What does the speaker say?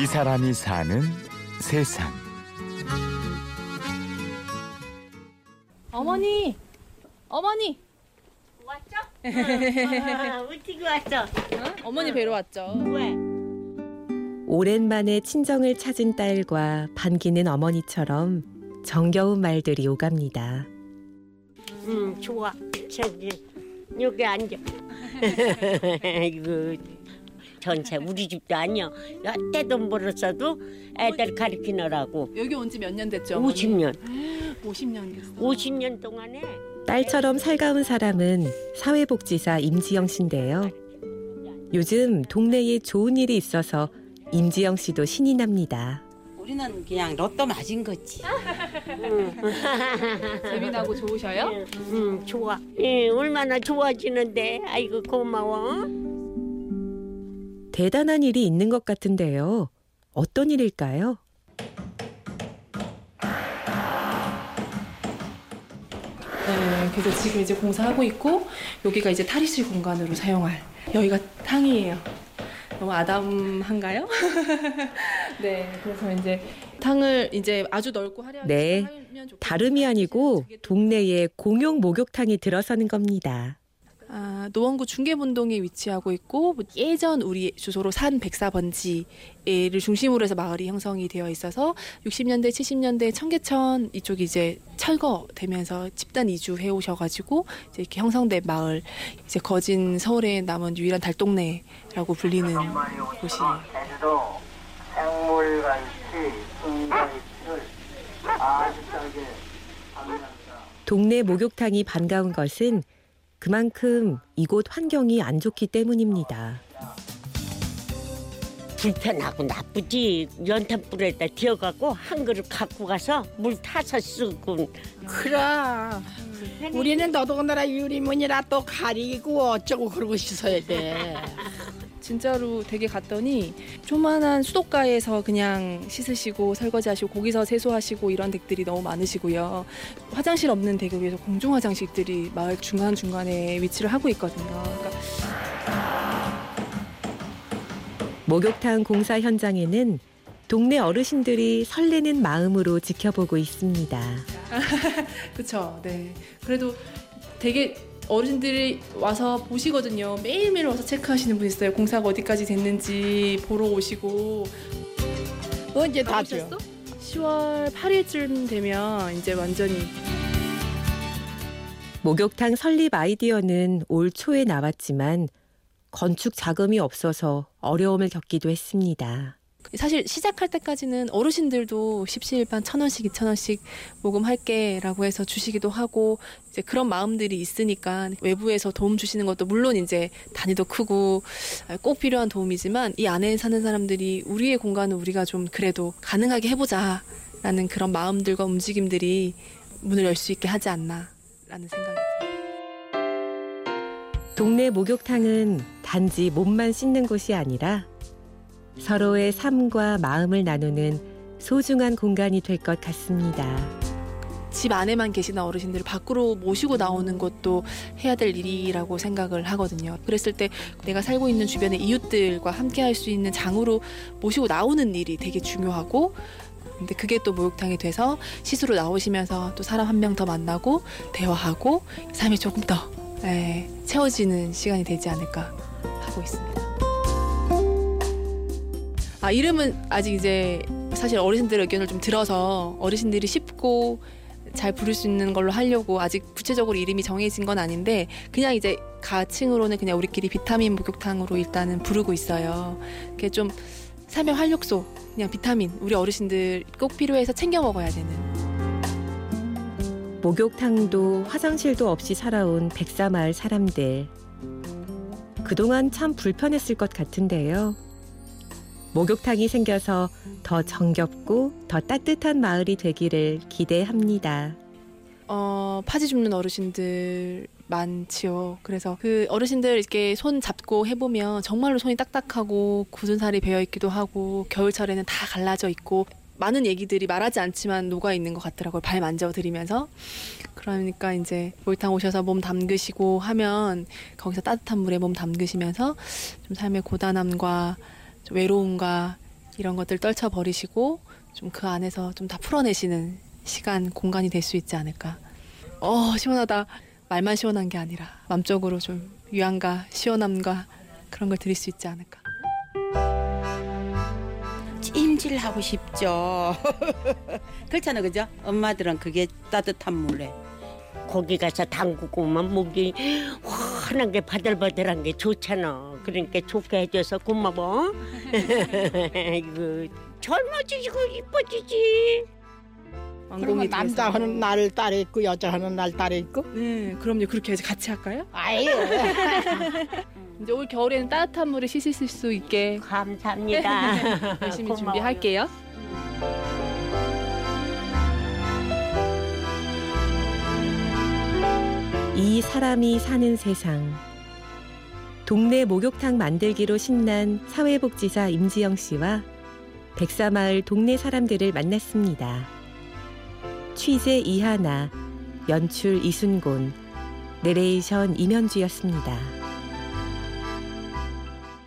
이 사람이 사는 세상. 어머니, 어머니, 아, 어떻게 왔어? 어? 어머니 뵈러 왔죠. 왜? 오랜만에 친정을 찾은 딸과 반기는 어머니처럼 정겨운 말들이 오갑니다. 응, 좋아. 저기 여기 앉아. 이거 전체 우리 집도 아니야. 여태도 멀었어도 애들 가르치느라고 여기 온 지 몇 년 됐죠? 어머니? 50년, 50년 됐어. 50년 동안에 딸처럼 살가운 사람은 사회복지사 임지영 씨인데요. 요즘 동네에 좋은 일이 있어서 임지영 씨도 신이 납니다. 우리는 그냥 로또 맞은 거지. 재미나고 좋으셔요? 응, 좋아. 예, 얼마나 좋아지는데. 아이고 고마워. 대단한 일이 있는 것 같은데요. 어떤 일일까요? 네, 그래서 지금 이제 공사하고 있고 여기가 이제 탈의실 공간으로 사용할 여기가 탕이에요. 너무 아담한가요? 네, 그래서 이제 탕을 이제 아주 넓고 화려하게 네. 다름이 아니고 동네에 공용 목욕탕이 들어서는 겁니다. 아, 노원구 중계분동에 위치하고 있고 뭐 예전 우리 주소로 산 백사번지를 중심으로 해서 마을이 형성이 되어 있어서 60년대 70년대 청계천 이쪽이 이제 철거되면서 집단 이주해 오셔가지고 이제 이렇게 형성된 마을 이제 거진 서울에 남은 유일한 달동네라고 불리는 판매합니다. 동네 목욕탕이 반가운 것은 그만큼 이곳 환경이 안 좋기 때문입니다. 불편하고 나쁘지. 연탄불에다 뒤어가고 한 그릇 갖고 가서 물 타서 쓰고. 그래. 우리는 더더군다나 유리문이라 또 가리고 어쩌고 그러고 씻어야 돼. 진짜로 되게 갔더니 조만한 수도가에서 그냥 씻으시고 설거지하시고 거기서 세수하시고 이런 댁들이 너무 많으시고요. 화장실 없는 댁을 위해서 공중 화장실들이 마을 중간 중간에 위치를 하고 있거든요. 그러니까 목욕탕 공사 현장에는 동네 어르신들이 설레는 마음으로 지켜보고 있습니다. 그쵸. 네. 그래도 되게 어르신들이 와서 보시거든요. 매일매일 와서 체크하시는 분 있어요. 공사가 어디까지 됐는지 보러 오시고. 언제 다 줘? 보셨어? 10월 8일쯤 되면 이제 완전히 목욕탕 설립 아이디어는 올 초에 나왔지만 건축 자금이 없어서 어려움을 겪기도 했습니다. 사실 시작할 때까지는 어르신들도 십시일반 천 원씩 이천 원씩 모금할게라고 해서 주시기도 하고 이제 그런 마음들이 있으니까 외부에서 도움 주시는 것도 물론 이제 단위도 크고 꼭 필요한 도움이지만 이 안에 사는 사람들이 우리의 공간을 우리가 좀 그래도 가능하게 해보자라는 그런 마음들과 움직임들이 문을 열 수 있게 하지 않나라는 생각이 들어요. 동네 목욕탕은 단지 몸만 씻는 곳이 아니라 서로의 삶과 마음을 나누는 소중한 공간이 될 것 같습니다. 집 안에만 계시는 어르신들을 밖으로 모시고 나오는 것도 해야 될 일이라고 생각을 하거든요. 그랬을 때 내가 살고 있는 주변의 이웃들과 함께 할 수 있는 장으로 모시고 나오는 일이 되게 중요하고 근데 그게 또 목욕탕이 돼서 시수로 나오시면서 또 사람 한 명 더 만나고 대화하고 삶이 조금 더 예, 채워지는 시간이 되지 않을까 하고 있습니다. 아 이름은 아직 이제 사실 어르신들 의견을 좀 들어서 어르신들이 쉽고 잘 부를 수 있는 걸로 하려고 아직 구체적으로 이름이 정해진 건 아닌데 그냥 이제 가칭으로는 그냥 우리끼리 비타민 목욕탕으로 일단은 부르고 있어요. 그게 좀 삶의 활력소 그냥 비타민 우리 어르신들 꼭 필요해서 챙겨 먹어야 되는 목욕탕도 화장실도 없이 살아온 백사마을 사람들. 그동안 참 불편했을 것 같은데요. 목욕탕이 생겨서 더 정겹고 더 따뜻한 마을이 되기를 기대합니다. 어, 파지 줍는 어르신들 많지요. 그래서 그 어르신들 이렇게 손 잡고 해보면 정말로 손이 딱딱하고 굳은 살이 배어 있기도 하고 겨울철에는 다 갈라져 있고 많은 얘기들이 말하지 않지만 녹아 있는 것 같더라고요. 발 만져드리면서. 그러니까 이제 목욕탕 오셔서 몸 담그시고 하면 거기서 따뜻한 물에 몸 담그시면서 좀 삶의 고단함과 좀 외로움과 이런 것들 떨쳐버리시고 좀 그 안에서 좀 다 풀어내시는 시간, 공간이 될 수 있지 않을까. 어, 시원하다. 말만 시원한 게 아니라 마음적으로 좀 위안과 시원함과 그런 걸 드릴 수 있지 않을까. 찜질하고 싶죠. 그렇잖아, 그죠? 엄마들은 그게 따뜻한 물에. 거기 가서 담그고 오면 목이 환한 게 바들바들한 게 좋잖아. 그러니까 좋게 해줘서 고마워. 이거 젊어지고 이뻐지지. 그러면 남자 하는 날 딸에 있고 여자 하는 날 딸에 있고. 네, 그럼요. 그렇게 해서 같이 할까요? 아유. 이제 올 겨울에는 따뜻한 물에 씻으실 수 있게 감사합니다. 열심히 고마워요. 준비할게요. 이 사람이 사는 세상. 동네 목욕탕 만들기로 신난 사회복지사 임지영 씨와 백사마을 동네 사람들을 만났습니다. 취재 이하나, 연출 이순곤, 내레이션 임현주였습니다.